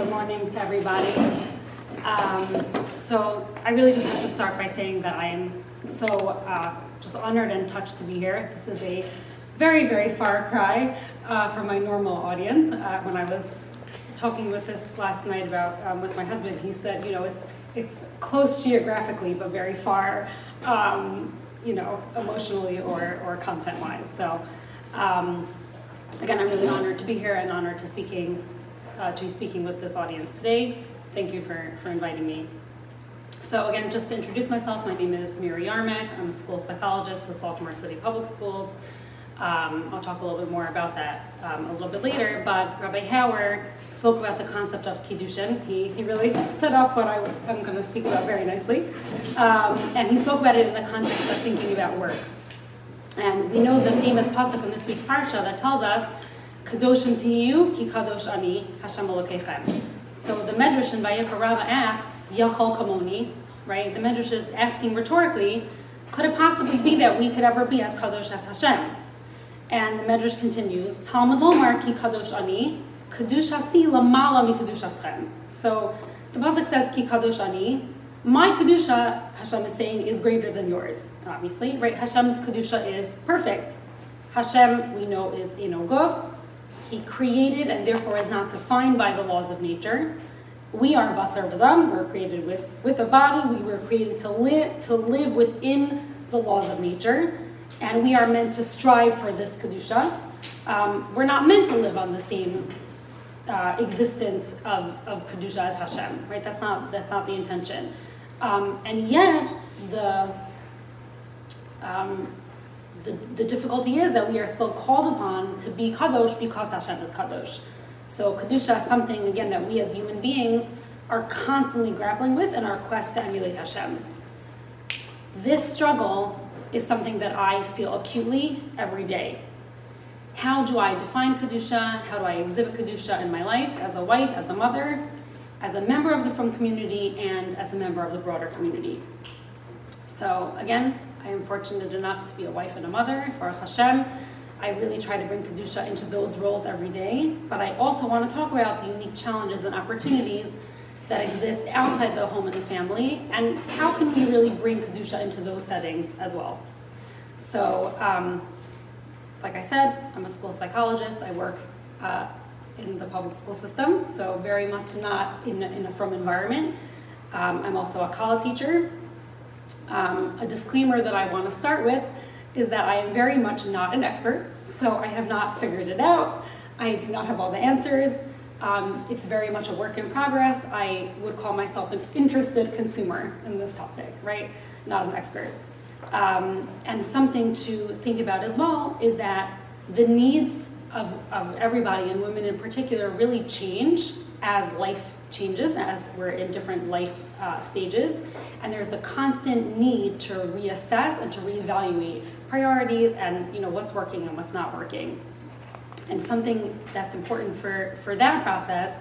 Good morning to everybody. Um, so I really just have to start by saying that I am so uh, just honored and touched to be here. This is a very, very far cry uh, from my normal audience. Uh, when I was talking with this last night about um, with my husband, he said, you know, it's it's close geographically, but very far, um, you know, emotionally or or content-wise. So. Um, again, I'm really honored to be here and honored to speaking uh, to be speaking with this audience today. Thank you for, for inviting me. So again, just to introduce myself, my name is Miri Yarmek. I'm a school psychologist with Baltimore City Public Schools. Um, I'll talk a little bit more about that um, a little bit later, but Rabbi Hauer spoke about the concept of Kiddushin. He, he really set up what I, am going to speak about very nicely. Um, and he spoke about it in the context of thinking about work. And we know the famous pasuk in this week's parsha that tells us, "Kadoshim tiyu ki kadosh ani Hashem Elokeichem." So the Medrash in Vayikra Rabbah asks, "Yachol kamoni," right? The Medrash is asking rhetorically, could it possibly be that we could ever be as kadosh as Hashem? And the Medrash continues, "Talmud lomar ki kadosh ani, kadosh hasi lamala mi kadosh aschem." So the pasuk says ki kadosh ani, my Kedusha, Hashem is saying, is greater than yours, obviously, right? Hashem's Kedusha is perfect. Hashem, we know, is Enogov. He created and therefore is not defined by the laws of nature. We are Basar V'dam, we're created with, with a body, we were created to live, to live within the laws of nature, and we are meant to strive for this Kedusha. Um, we're not meant to live on the same uh, existence of, of Kedusha as Hashem, right? That's not, that's not the intention. Um, and yet, the, um, the, the difficulty is that we are still called upon to be kadosh because Hashem is kadosh. So kedusha is something again that we as human beings are constantly grappling with in our quest to emulate Hashem. This struggle is something that I feel acutely every day. How do I define kedusha? How do I exhibit kedusha in my life as a wife, as a mother? as a member of the Frum community and as a member of the broader community. So again, I am fortunate enough to be a wife and a mother, Baruch Hashem. I really try to bring Kedusha into those roles every day, but I also want to talk about the unique challenges and opportunities that exist outside the home and the family, and how can we really bring Kedusha into those settings as well. So, um, like I said, I'm a school psychologist. I work uh, in the public school system, so very much not in a, in a frum environment. Um, I'm also a college teacher. Um, a disclaimer that I want to start with is that I am very much not an expert, so I have not figured it out. I do not have all the answers. Um, it's very much a work in progress. I would call myself an interested consumer in this topic, right? Not an expert. Um, and something to think about as well is that the needs of, of everybody and women in particular really change as life changes, as we're in different life uh, stages. And there's a constant need to reassess and to reevaluate priorities and you know what's working and what's not working. And something that's important for, for that process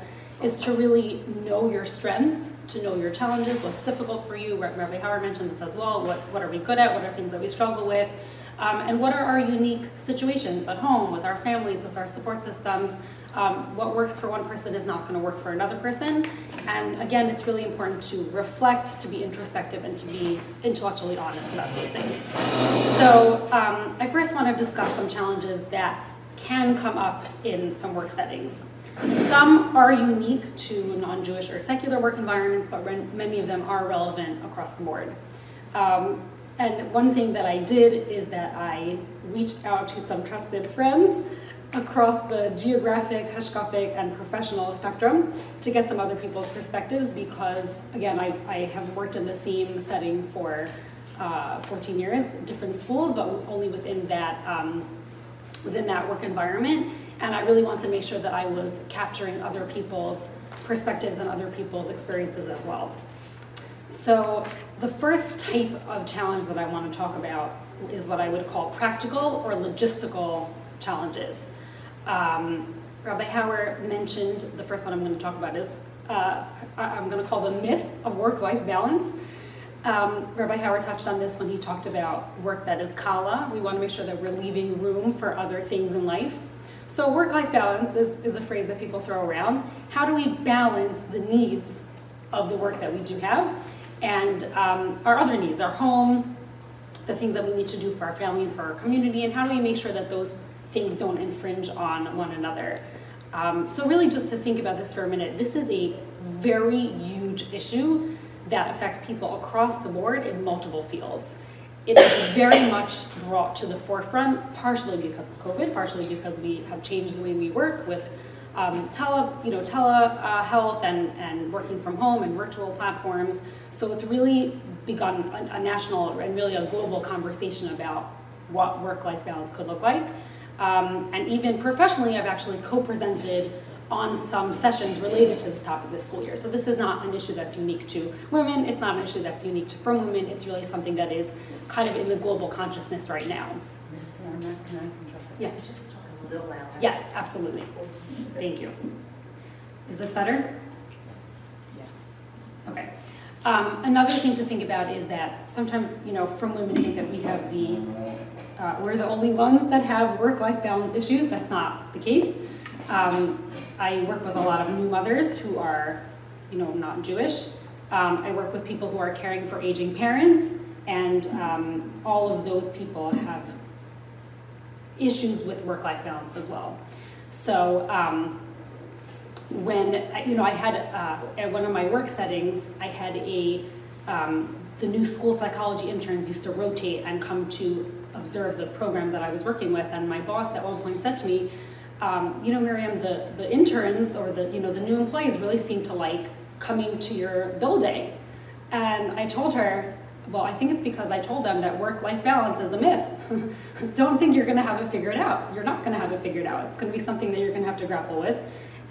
is to really know your strengths, to know your challenges, what's difficult for you. Rabbi Hauer mentioned this as well. What, what are we good at? What are things that we struggle with? Um, and what are our unique situations at home, with our families, with our support systems? Um, what works for one person is not going to work for another person. And again, it's really important to reflect, to be introspective, and to be intellectually honest about those things. So um, I first want to discuss some challenges that can come up in some work settings. Some are unique to non-Jewish or secular work environments, but many of them are relevant across the board. Um, and one thing that I did is that I reached out to some trusted friends across the geographic, hashkafic, and professional spectrum to get some other people's perspectives because, again, I, I have worked in the same setting for uh, 14 years, different schools, but only within that, um, within that work environment. And I really want to make sure that I was capturing other people's perspectives and other people's experiences as well. So the first type of challenge that I want to talk about is what I would call practical or logistical challenges. Um, Rabbi Hauer mentioned, the first one I'm going to talk about is, uh, I'm going to call the myth of work-life balance. Um, Rabbi Hauer touched on this when he talked about work that is kala. We want to make sure that we're leaving room for other things in life. So work-life balance is, is a phrase that people throw around. How do we balance the needs of the work that we do have and um, our other needs, our home, the things that we need to do for our family and for our community, and how do we make sure that those things don't infringe on one another? Um, so really just to think about this for a minute, this is a very huge issue that affects people across the board in multiple fields. It is very much brought to the forefront, partially because of COVID, partially because we have changed the way we work with um, tele, you know, telehealth uh, and, and working from home and virtual platforms. So it's really begun a, a national and really a global conversation about what work-life balance could look like. Um, and even professionally, I've actually co-presented on some sessions related to this topic this school year. So this is not an issue that's unique to women. It's not an issue that's unique to from women. It's really something that is kind of in the global consciousness right now. Ms. Norma, can I interrupt? Yeah. Just talk a little louder. Yes, absolutely. Thank you. Is this better? Yeah. Okay. Um, another thing to think about is that sometimes, you know, frum women think that we have the, uh, we're the only ones that have work-life balance issues. That's not the case. Um, I work with a lot of new mothers who are, you know, not Jewish. Um, I work with people who are caring for aging parents, and um, all of those people have issues with work-life balance as well. So um, when, you know, I had, uh, at one of my work settings, I had a, um, the new school psychology interns used to rotate and come to observe the program that I was working with, and my boss at one point said to me, um, you know, Miriam, the, the interns or the, you know, the new employees really seem to like coming to your building. And I told her, well, I think it's because I told them that work-life balance is a myth. Don't think you're gonna have it figured out. You're not gonna have it figured out. It's gonna be something that you're gonna have to grapple with.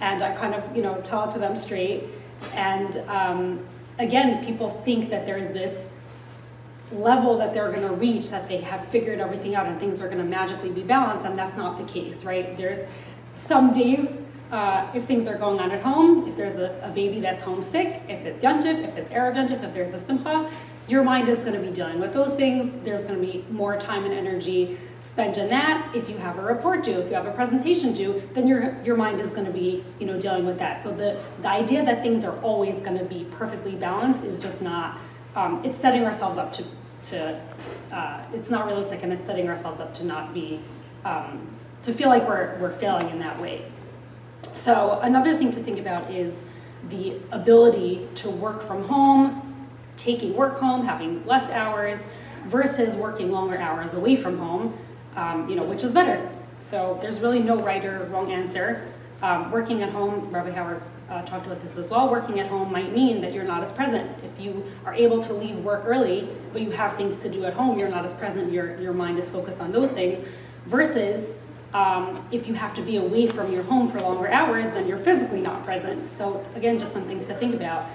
And I kind of, you know, tell it to them straight. And um, again, people think that there's this level that they're going to reach that they have figured everything out and things are going to magically be balanced and that's not the case right? There's some days uh, if things are going on at home if there's a, a baby that's homesick if it's yontif if it's yontif if there's a simcha your mind is going to be dealing with those things. There's going to be more time and energy spent in that. If you have a report due if you have a presentation due then your your mind is going to be you know dealing with that. So the the idea that things are always going to be perfectly balanced is just not um, it's setting ourselves up to to, uh, it's not realistic and it's setting ourselves up to not be, um, to feel like we're, we're failing in that way. So another thing to think about is the ability to work from home, taking work home, having less hours, versus working longer hours away from home, um, you know, which is better. So there's really no right or wrong answer. Um, working at home, Rabbi Hauer uh, talked about this as well, working at home might mean that you're not as present. If you are able to leave work early, but you have things to do at home, you're not as present, your, your mind is focused on those things, versus um, if you have to be away from your home for longer hours, then you're physically not present. So again, just some things to think about.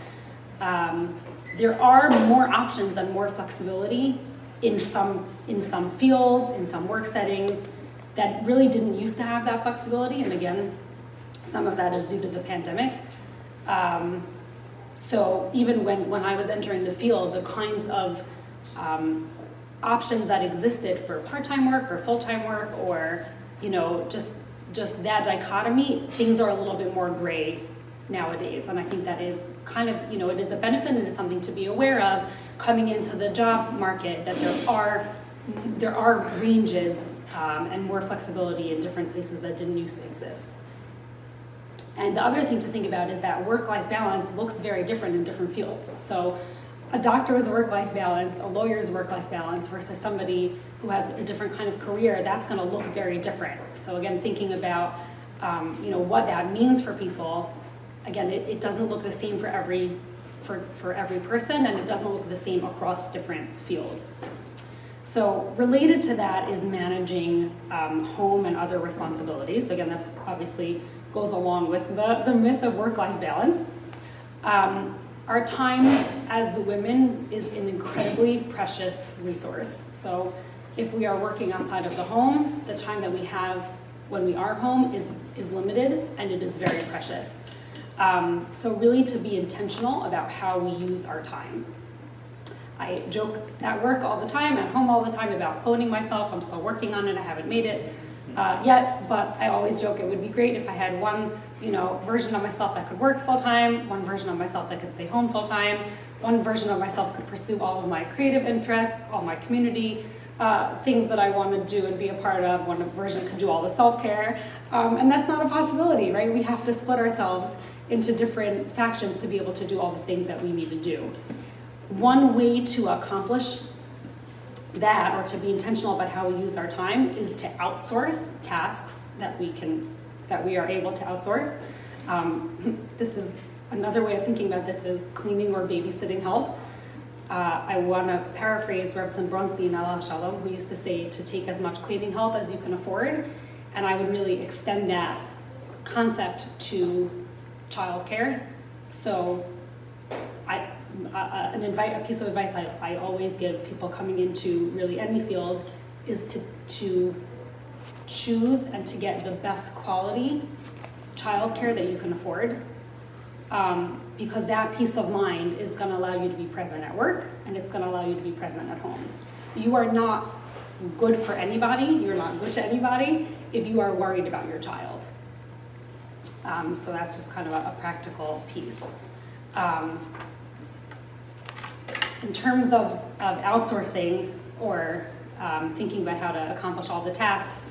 Um, there are more options and more flexibility in some, in some fields, in some work settings, that really didn't used to have that flexibility. And again, some of that is due to the pandemic. Um, so even when, when I was entering the field, the kinds of um, options that existed for part-time work or full-time work or, you know, just, just that dichotomy, things are a little bit more gray nowadays. And I think that is kind of, you know, it is a benefit and it's something to be aware of coming into the job market that there are, there are ranges um, and more flexibility in different places that didn't used to exist. And the other thing to think about is that work-life balance looks very different in different fields. So a doctor's work-life balance, a lawyer's work-life balance versus somebody who has a different kind of career, that's gonna look very different. So again, thinking about um, you know, what that means for people, again, it, it doesn't look the same for every, for, for every person and it doesn't look the same across different fields. So related to that is managing um, home and other responsibilities. Again, that's obviously goes along with the, the myth of work-life balance. Um, our time as the women is an incredibly precious resource. So if we are working outside of the home, the time that we have when we are home is, is limited and it is very precious. Um, so really to be intentional about how we use our time. I joke at work all the time, at home all the time about cloning myself. I'm still working on it, I haven't made it. uh, yet, but I always joke it would be great if I had one, you know, version of myself that could work full-time, one version of myself that could stay home full-time, one version of myself could pursue all of my creative interests, all my community, uh, things that I want to do and be a part of. One version could do all the self-care, um, and that's not a possibility, right? We have to split ourselves into different factions to be able to do all the things that we need to do. One way to accomplish that or to be intentional about how we use our time is to outsource tasks that we can that we are able to outsource. Um, this is another way of thinking about this is cleaning or babysitting help. Uh, I want to paraphrase Rebbetzin Bronstein Allah Shalom who used to say to take as much cleaning help as you can afford. And I would really extend that concept to childcare so I uh, an invite, a piece of advice I, I always give people coming into really any field is to, to choose and to get the best quality childcare that you can afford. Um, because that peace of mind is going to allow you to be present at work and it's going to allow you to be present at home. You are not good for anybody, you're not good to anybody if you are worried about your child. Um, so that's just kind of a, a practical piece. Um, in terms of, of outsourcing or um, thinking about how to accomplish all the tasks,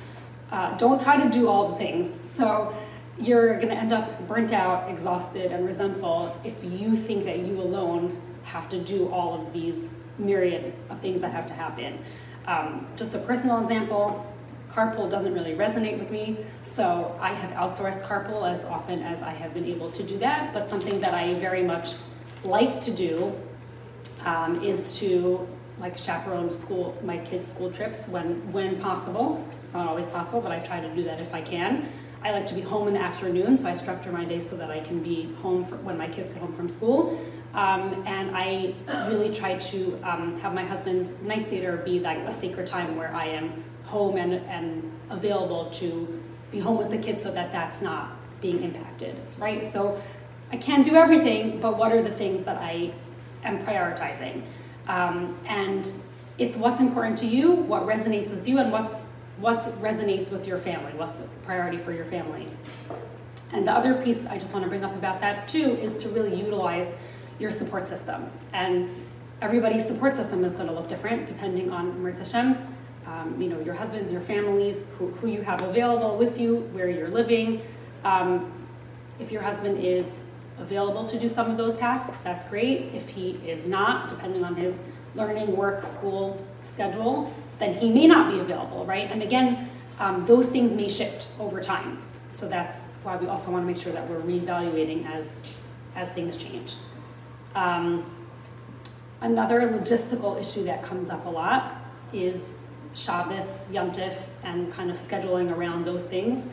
uh, don't try to do all the things. So you're going to end up burnt out, exhausted, and resentful if you think that you alone have to do all of these myriad of things that have to happen. Um, just a personal example, carpool doesn't really resonate with me, so I have outsourced carpool as often as I have been able to do that, but something that I very much like to do um, is to like chaperone school, my kids' school trips when, when possible. It's not always possible, but I try to do that if I can. I like to be home in the afternoon, so I structure my day so that I can be home for, when my kids get home from school. Um, and I really try to um, have my husband's night Seder be like a sacred time where I am home and, and available to be home with the kids so that that's not being impacted, right? So I can't do everything, but what are the things that I am prioritizing. Um, and it's what's important to you, what resonates with you, and what's what resonates with your family, what's a priority for your family. And the other piece I just want to bring up about that too is to really utilize your support system. And everybody's support system is going to look different depending on Mirz Hashem, um, you know, your husbands, your families, who, who you have available with you, where you're living. Um, if your husband is available to do some of those tasks, that's great. If he is not, depending on his learning, work, school schedule, then he may not be available, right? And again, um, those things may shift over time. So that's why we also want to make sure that we're reevaluating as, as things change. Um, another logistical issue that comes up a lot is Shabbos, Yom Tif, and kind of scheduling around those things.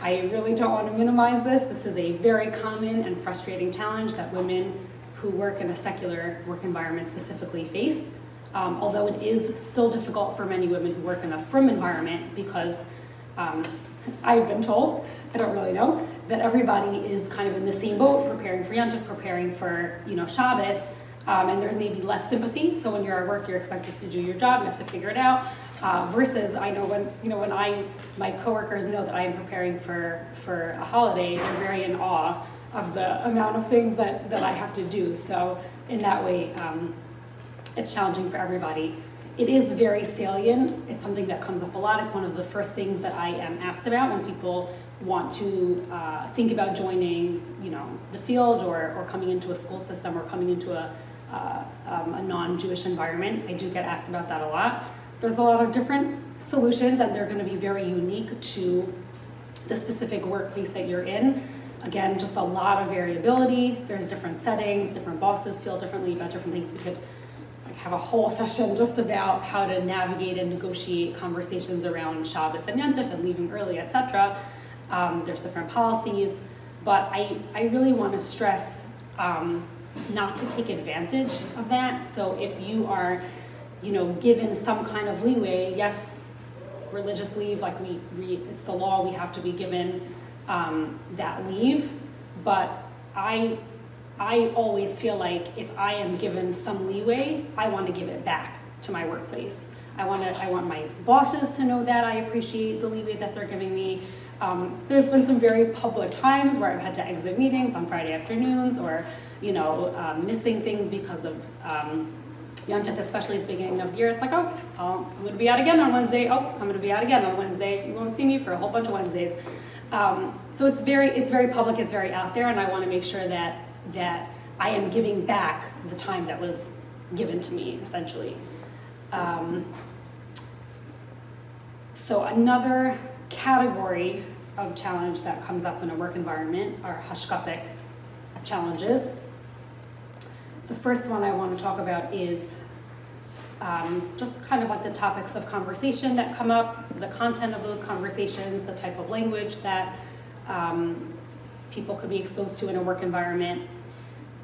I really don't want to minimize this. This is a very common and frustrating challenge that women who work in a secular work environment specifically face. Um, although it is still difficult for many women who work in a frum environment because um, I've been told, I don't really know, that everybody is kind of in the same boat, preparing for Yom preparing for you know Shabbos, um, and there's maybe less sympathy. So when you're at work, you're expected to do your job, you have to figure it out. Uh, versus, I know when you know when I my coworkers know that I am preparing for for a holiday, they're very in awe of the amount of things that that I have to do. So in that way, um, it's challenging for everybody. It is very salient. It's something that comes up a lot. It's one of the first things that I am asked about when people want to uh, think about joining, you know, the field or, or coming into a school system or coming into a, uh, um, a non-Jewish environment. I do get asked about that a lot. There's a lot of different solutions and they're going to be very unique to the specific workplace that you're in. Again, just a lot of variability. There's different settings, different bosses feel differently about different things. We could like, have a whole session just about how to navigate and negotiate conversations around Shabbos and Yantif and leaving early, etc. Um, there's different policies, but I, I really want to stress um, not to take advantage of that. So if you are you know, given some kind of leeway, yes, religious leave, like we, we it's the law, we have to be given um, that leave, but I, I always feel like if I am given some leeway, I want to give it back to my workplace. I want to, I want my bosses to know that I appreciate the leeway that they're giving me. Um, there's been some very public times where I've had to exit meetings on Friday afternoons or, you know, um, missing things because of um, especially at the beginning of the year. It's like, oh, I'll- I'm going to be out again on Wednesday. Oh, I'm going to be out again on Wednesday. You won't see me for a whole bunch of Wednesdays. Um, so it's very, it's very public. It's very out there, and I want to make sure that that I am giving back the time that was given to me, essentially. Um, so another category of challenge that comes up in a work environment are hashkafic challenges. The first one I want to talk about is um, just kind of like the topics of conversation that come up, the content of those conversations, the type of language that um, people could be exposed to in a work environment.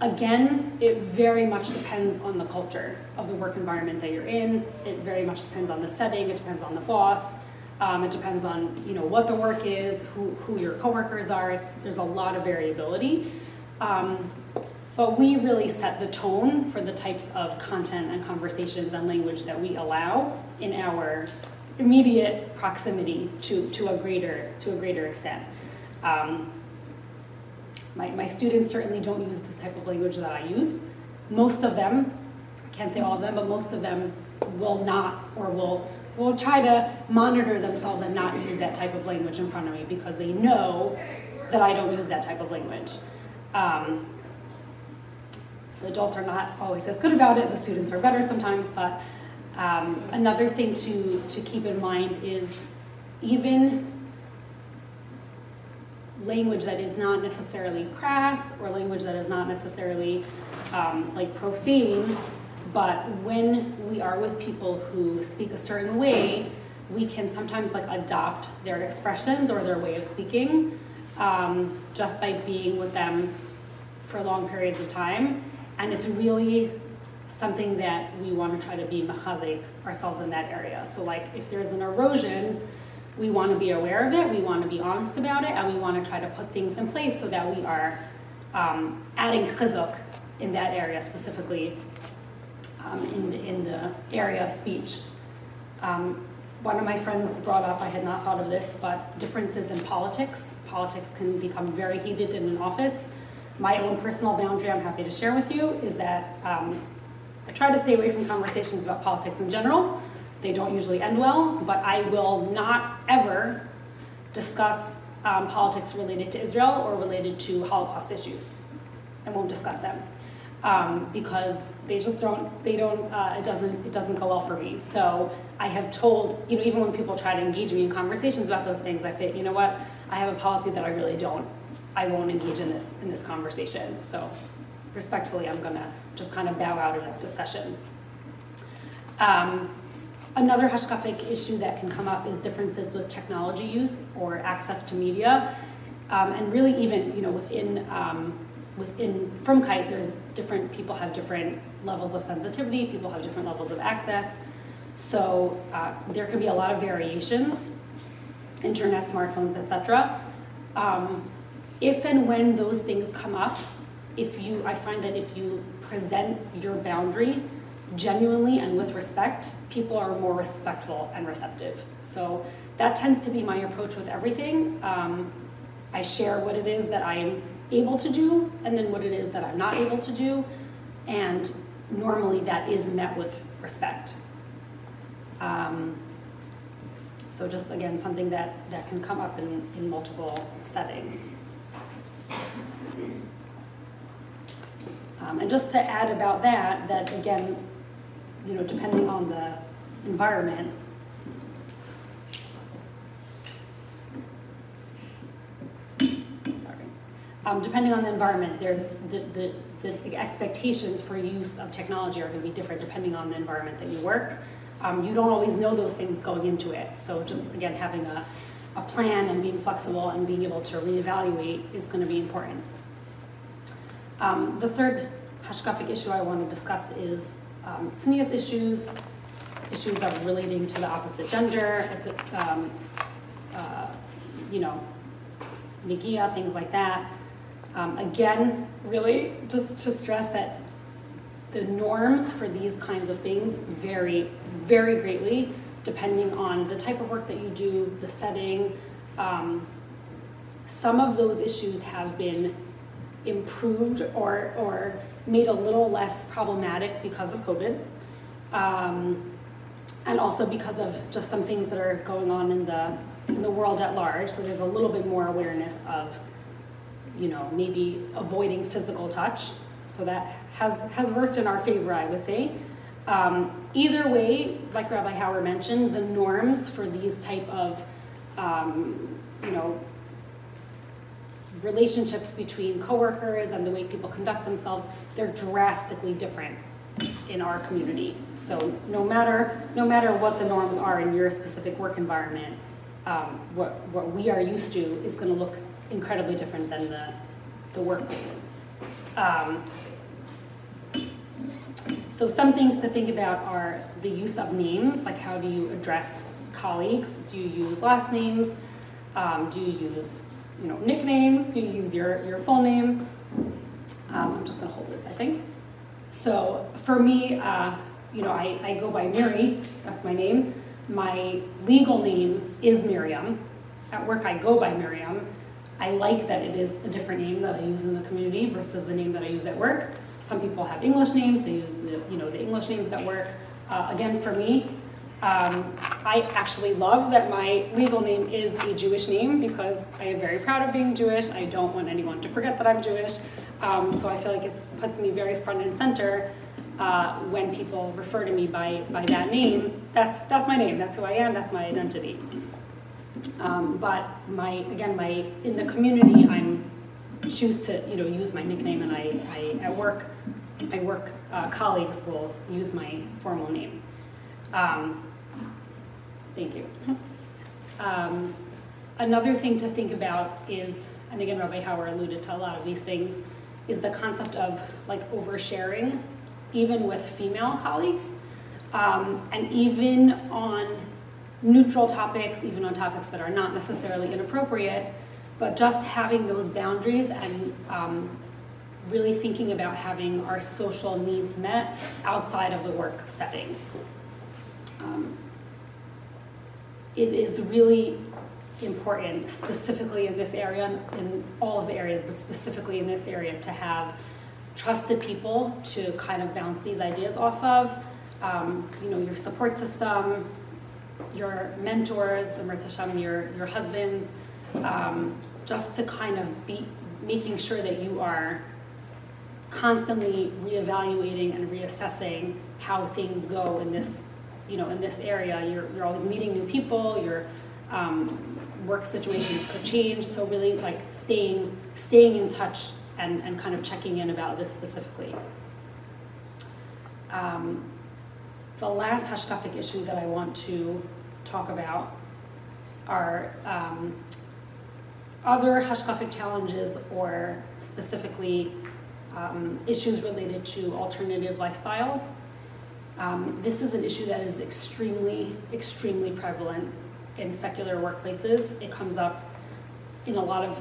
Again, it very much depends on the culture of the work environment that you're in. It very much depends on the setting. It depends on the boss. Um, it depends on you know what the work is, who, who your coworkers are. It's, there's a lot of variability. Um, but we really set the tone for the types of content and conversations and language that we allow in our immediate proximity to, to a greater to a greater extent. Um, my, my students certainly don't use the type of language that I use. Most of them, I can't say all of them, but most of them will not or will will try to monitor themselves and not use that type of language in front of me because they know that I don't use that type of language. Um, the adults are not always as good about it. The students are better sometimes, but um, another thing to, to keep in mind is even language that is not necessarily crass or language that is not necessarily um, like profane, but when we are with people who speak a certain way, we can sometimes like adopt their expressions or their way of speaking um, just by being with them for long periods of time. And it's really something that we want to try to be machazik ourselves in that area. So like if there's an erosion, we want to be aware of it, we want to be honest about it, and we want to try to put things in place so that we are um, adding chizuk in that area specifically um, in, the, in the area of speech. Um, one of my friends brought up, I had not thought of this, but differences in politics. Politics can become very heated in an office. My own personal boundary I'm happy to share with you is that um, I try to stay away from conversations about politics in general. They don't usually end well, but I will not ever discuss um, politics related to Israel or related to Holocaust issues. I won't discuss them um, because they just don't. They don't. Uh, it doesn't. It doesn't go well for me. So I have told you know even when people try to engage me in conversations about those things, I say you know what I have a policy that I really don't. I won't engage in this in this conversation. So respectfully, I'm gonna just kind of bow out of that discussion. Um, another hashkafic issue that can come up is differences with technology use or access to media, um, and really even you know within um, within Frumkeit, there's different people have different levels of sensitivity. People have different levels of access. So uh, there can be a lot of variations, internet, smartphones, etc. Um, if and when those things come up, if you, I find that if you present your boundary genuinely and with respect, people are more respectful and receptive. So that tends to be my approach with everything. Um, I share what it is that I'm able to do and then what it is that I'm not able to do. And normally that is met with respect. Um, so just again, something that, that can come up in, in multiple settings. Um, and just to add about that, that again, you know, depending on the environment, sorry, um, depending on the environment, there's the, the, the expectations for use of technology are going to be different depending on the environment that you work. Um, you don't always know those things going into it. So just again, having a, a plan and being flexible and being able to reevaluate is going to be important. Um, the third hashkafic issue I want to discuss is um, tznius issues, issues of relating to the opposite gender, um, uh, you know, nigia, things like that. Um, again, really, just to stress that the norms for these kinds of things vary very greatly depending on the type of work that you do, the setting. Um, some of those issues have been improved or, or made a little less problematic because of COVID. Um, and also because of just some things that are going on in the, in the world at large. So there's a little bit more awareness of, you know, maybe avoiding physical touch. So that has, has worked in our favor, I would say. Um, either way, like Rabbi Hauer mentioned, the norms for these type of, um, you know, relationships between coworkers and the way people conduct themselves, they're drastically different in our community. So no matter no matter what the norms are in your specific work environment, um, what what we are used to is going to look incredibly different than the the workplace. Um, so some things to think about are the use of names, like how do you address colleagues? Do you use last names? Um, do you use you know nicknames? Do you use your, your full name? Um, I'm just gonna hold this, I think. So for me, uh, you know, I, I go by Miri, that's my name. My legal name is Miriam. At work, I go by Miriam. I like that it is a different name that I use in the community versus the name that I use at work. Some people have English names, they use the, you know, the English names at work. Uh, again, for me, um, I actually love that my legal name is a Jewish name because I am very proud of being Jewish. I don't want anyone to forget that I'm Jewish. Um, so I feel like it puts me very front and center uh, when people refer to me by, by that name. That's, that's my name, that's who I am, that's my identity. Um, but my, again, my, in the community, I'm choose to, you know, use my nickname and I, I at work, my work uh, colleagues will use my formal name. Um, thank you. Um, another thing to think about is, and again, Rabbi Hauer alluded to a lot of these things, is the concept of like oversharing, even with female colleagues, um, and even on neutral topics, even on topics that are not necessarily inappropriate, but just having those boundaries and um, really thinking about having our social needs met outside of the work setting. Um, it is really important, specifically in this area, in all of the areas, but specifically in this area, to have trusted people to kind of bounce these ideas off of. Um, you know, your support system, your mentors, your, your husbands, um, just to kind of be making sure that you are constantly reevaluating and reassessing how things go in this, you know, in this area. You're, you're always meeting new people, your um, work situations could change, so really like staying, staying in touch and, and kind of checking in about this specifically. Um, the last hashkafic issue that I want to talk about are um, other hashkafic challenges or specifically um, issues related to alternative lifestyles. Um, this is an issue that is extremely, extremely prevalent in secular workplaces. It comes up in a lot of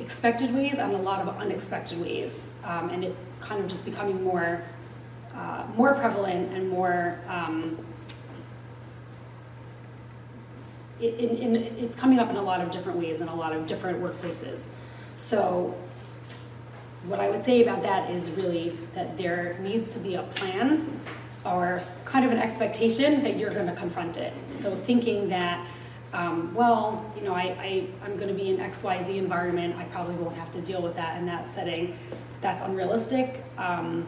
expected ways and a lot of unexpected ways. Um, and it's kind of just becoming more, uh, more prevalent and more um, in, in, it's coming up in a lot of different ways in a lot of different workplaces. So what I would say about that is really that there needs to be a plan or kind of an expectation that you're going to confront it. So thinking that, um, well, you know, I, I, I'm going to be in XYZ environment, I probably won't have to deal with that in that setting. That's unrealistic. Um,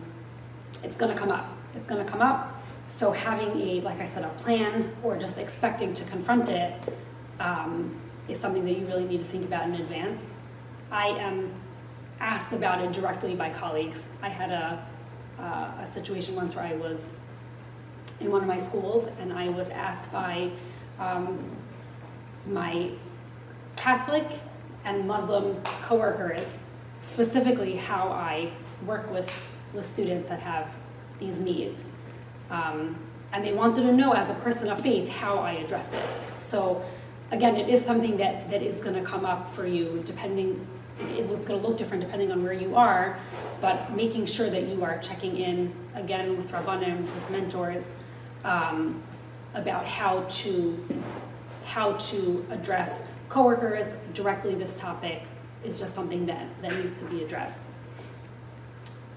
it's going to come up. It's going to come up. So having a, like I said, a plan or just expecting to confront it um, is something that you really need to think about in advance. I am asked about it directly by colleagues. I had a, uh, a situation once where I was in one of my schools and I was asked by um, my Catholic and Muslim coworkers specifically how I work with, with students that have these needs. Um, and they wanted to know as a person of faith how I addressed it. So again, it is something that, that is gonna come up for you depending, it's gonna look different depending on where you are. but making sure that you are checking in, again, with Rabbanim, with mentors, um, about how to, how to address coworkers directly this topic is just something that, that needs to be addressed.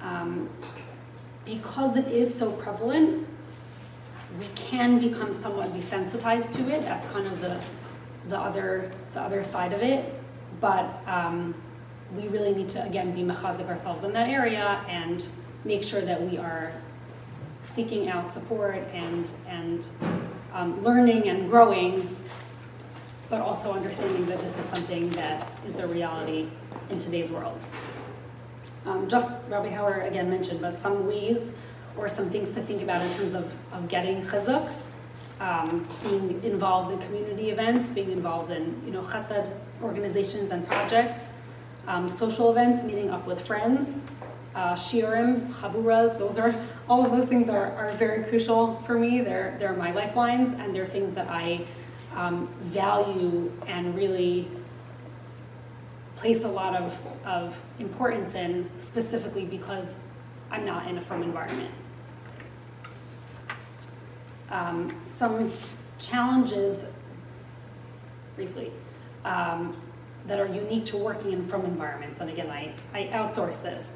Um, because it is so prevalent, we can become somewhat desensitized to it. That's kind of the, the other, the other side of it. But um, we really need to, again, be mechazik ourselves in that area and make sure that we are seeking out support and, and um, learning and growing, but also understanding that this is something that is a reality in today's world. Um, just Rabbi Hauer again mentioned, but some ways or some things to think about in terms of, of getting chizuk, um, being involved in community events, being involved in you know chesed organizations and projects, um, social events, meeting up with friends, uh, shiurim, chaburas, those are, all of those things are, are very crucial for me. They're, they're my lifelines and they're things that I um, value and really place a lot of, of importance in specifically because I'm not in a frum environment. Um, some challenges, briefly, um, that are unique to working in frum environments, and again, I, I outsource this.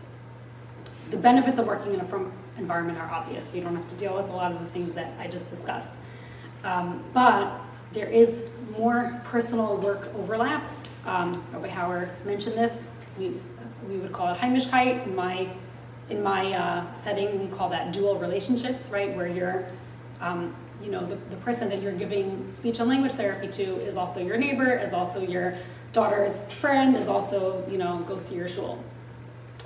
The benefits of working in a frum environment are obvious. We don't have to deal with a lot of the things that I just discussed. Um, but there is more personal work overlap. Um, Rabbi Hauer mentioned this. We, we would call it Heimischkeit. In my, in my uh, setting, we call that dual relationships, right? Where you're, um, you know, the, the person that you're giving speech and language therapy to is also your neighbor, is also your daughter's friend, is also, you know, go see your shul.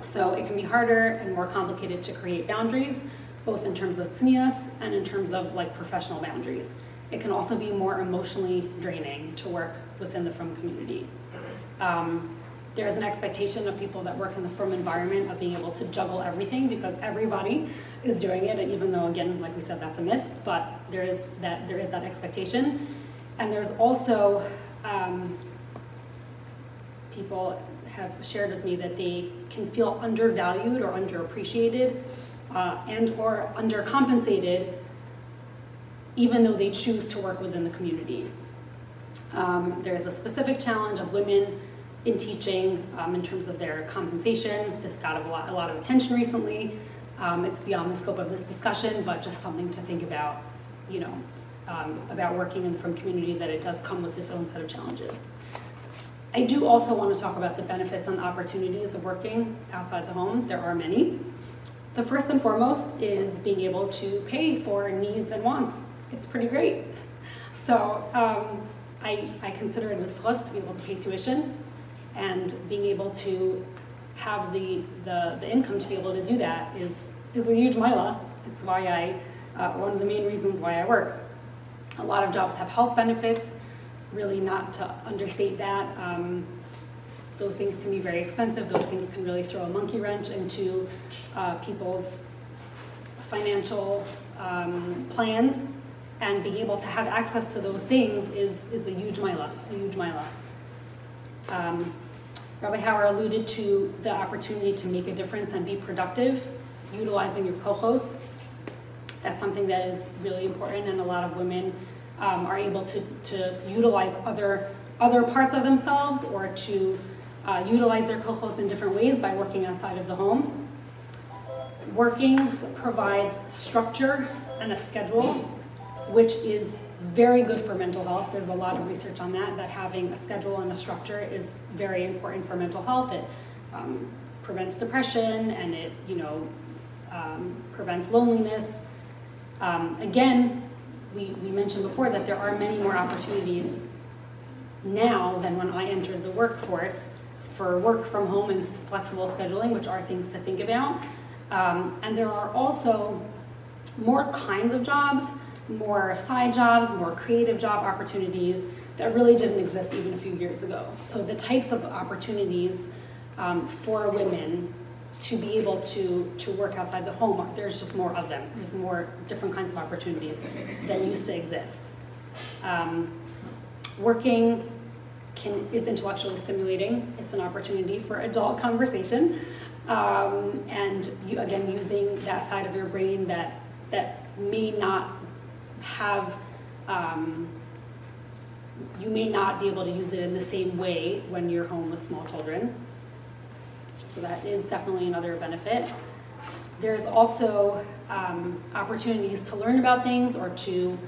So it can be harder and more complicated to create boundaries, both in terms of tznius and in terms of like professional boundaries. It can also be more emotionally draining to work within the frum community. Um, there's an expectation of people that work in the frum environment of being able to juggle everything because everybody is doing it, and even though again, like we said, that's a myth, but there is that there is that expectation, and there's also um, people have shared with me that they can feel undervalued or underappreciated uh, and or undercompensated even though they choose to work within the community. Um, there's a specific challenge of women in teaching um, in terms of their compensation. This got a lot, a lot of attention recently. Um, it's beyond the scope of this discussion, but just something to think about, you know, um, about working in frum community that it does come with its own set of challenges. I do also want to talk about the benefits and opportunities of working outside the home. There are many. The first and foremost is being able to pay for needs and wants. It's pretty great. So um, I, I consider it a schus to be able to pay tuition and being able to have the, the, the income to be able to do that is, is a huge mila. It's why I, uh, one of the main reasons why I work. A lot of jobs have health benefits, really not to understate that. Um, those things can be very expensive. Those things can really throw a monkey wrench into uh, people's financial um, plans. And being able to have access to those things is, is a huge mila, a huge mila. Um, Rabbi Hauer alluded to the opportunity to make a difference and be productive, utilizing your kohos. That's something that is really important, and a lot of women um, are able to, to utilize other, other parts of themselves or to uh, utilize their kohos in different ways by working outside of the home. Working provides structure and a schedule, which is very good for mental health. There's a lot of research on that, that having a schedule and a structure is very important for mental health. It um, prevents depression and it, you know, um, prevents loneliness. Um, again, we, we mentioned before that there are many more opportunities now than when I entered the workforce for work from home and flexible scheduling, which are things to think about. Um, and there are also more kinds of jobs, more side jobs, more creative job opportunities that really didn't exist even a few years ago. So the types of opportunities um, for women to be able to, to work outside the home, there's just more of them. There's more different kinds of opportunities that used to exist. Um, working can, is intellectually stimulating. It's an opportunity for adult conversation. Um, and you, again, using that side of your brain that, that may not have, um, you may not be able to use it in the same way when you're home with small children. So that is definitely another benefit. There's also um, opportunities to learn about things or to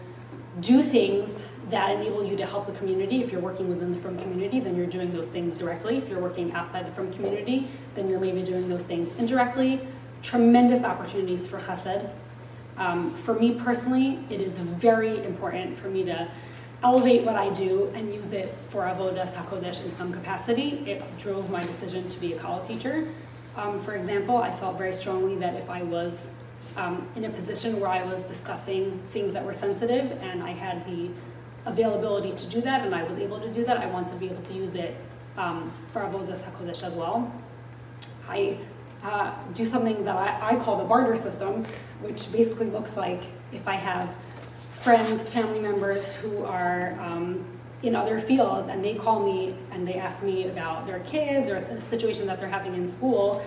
do things that enable you to help the community. If you're working within the Frum community, then you're doing those things directly. If you're working outside the Frum community, then you're maybe doing those things indirectly. Tremendous opportunities for chesed. Um, for me personally, it is very important for me to elevate what I do and use it for avodas hakodesh in some capacity. It drove my decision to be a college teacher. Um, for example, I felt very strongly that if I was um, in a position where I was discussing things that were sensitive and I had the availability to do that and I was able to do that, I want to be able to use it um, for avodas hakodesh as well. I uh, do something that I, I call the barter system, which basically looks like if I have friends, family members who are um, in other fields and they call me and they ask me about their kids or a situation that they're having in school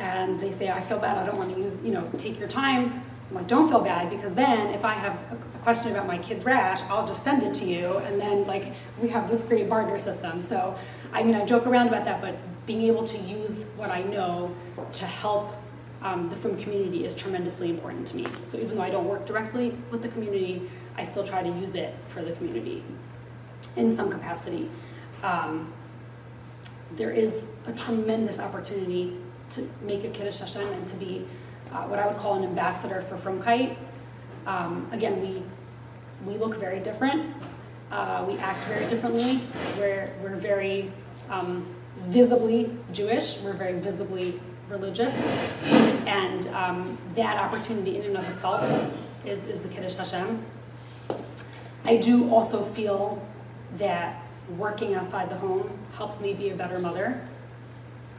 and they say, I feel bad, I don't want to use, you know, take your time. I'm like, don't feel bad because then if I have a question about my kid's rash, I'll just send it to you and then like we have this great barter system. So, I mean, I joke around about that, but being able to use what I know to help um, the Frum community is tremendously important to me. So even though I don't work directly with the community, I still try to use it for the community in some capacity. Um, there is a tremendous opportunity to make a Kiddush Hashem and to be uh, what I would call an ambassador for Frumkeit. Um, again, we, we look very different. Uh, we act very differently. We're, we're very um, visibly Jewish. We're very visibly religious. And um, that opportunity in and of itself is, is the Kiddush Hashem. I do also feel that working outside the home helps me be a better mother.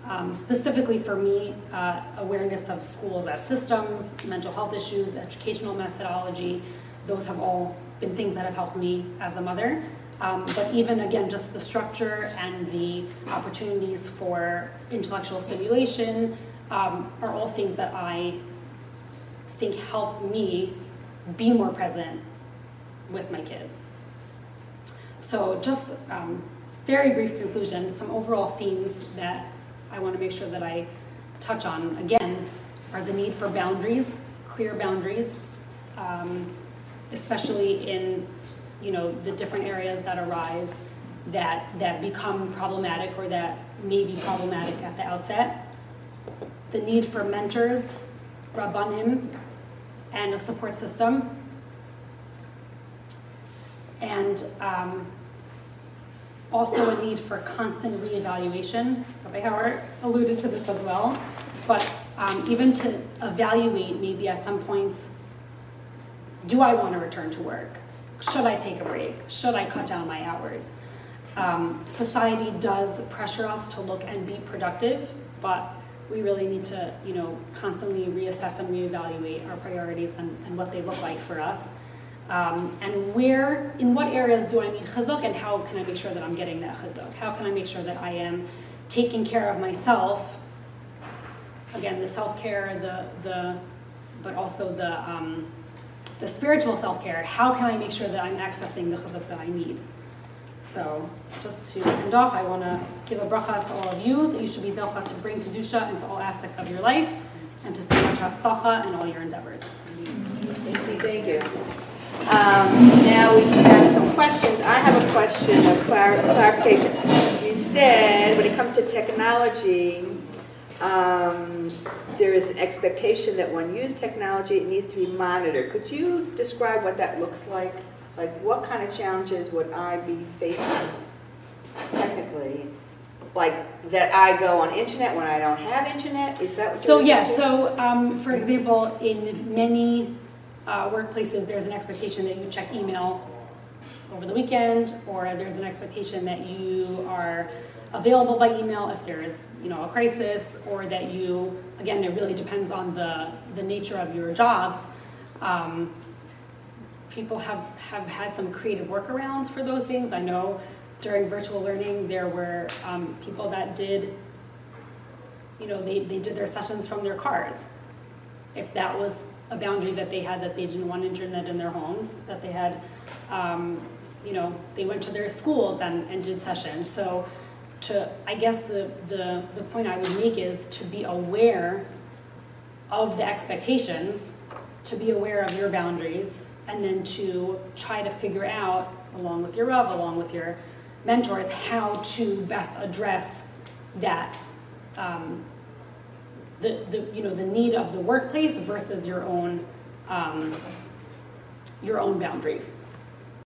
Um, specifically for me, uh, awareness of schools as systems, mental health issues, educational methodology, those have all been things that have helped me as a mother. Um, but even again, just the structure and the opportunities for intellectual stimulation um, are all things that I think help me be more present with my kids. So just um, very brief conclusion, some overall themes that I want to make sure that I touch on, again, are the need for boundaries, clear boundaries, um, especially in you know, the different areas that arise that, that become problematic or that may be problematic at the outset. The need for mentors, rabbanim, and a support system. And um, also a need for constant reevaluation. Rabbi Hauer alluded to this as well. But um, even to evaluate maybe at some points, do I want to return to work? Should I take a break? Should I cut down my hours? Um, society does pressure us to look and be productive, but we really need to, you know, constantly reassess and reevaluate our priorities and, and what they look like for us. Um, and where, in what areas do I need chizuk and how can I make sure that I'm getting that chizuk? How can I make sure that I am taking care of myself? Again, the self-care, the, the, but also the, um, the spiritual self-care. How can I make sure that I'm accessing the chizuk that I need? So just to end off, I want to give a bracha to all of you that you should be zocheh to bring kedusha into all aspects of your life and to see much hatzlacha in all your endeavors. Thank you. Thank Um, now we have some questions. I have a question, a clar- clarification. You said when it comes to technology, um, there is an expectation that when you use technology, it needs to be monitored. Could you describe what that looks like? Like, what kind of challenges would I be facing technically? Like, that I go on internet when I don't have internet? Is that what So yeah, so um, for example, in many uh, workplaces, there's an expectation that you check email over the weekend, or there's an expectation that you are available by email if there is, you know, a crisis, or that you, again, it really depends on the, the nature of your jobs. Um, people have, have had some creative workarounds for those things. I know during virtual learning, there were um, people that did you know, they, they did their sessions from their cars. If that was a boundary that they had, that they didn't want internet in their homes, that they had, um, you know, they went to their schools and, and did sessions. So to, I guess the, the, the point I would make is to be aware of the expectations, to be aware of your boundaries, and then to try to figure out, along with your Rav, along with your mentors, how to best address that, um, the, the, you know, the need of the workplace versus your own, um, your own boundaries.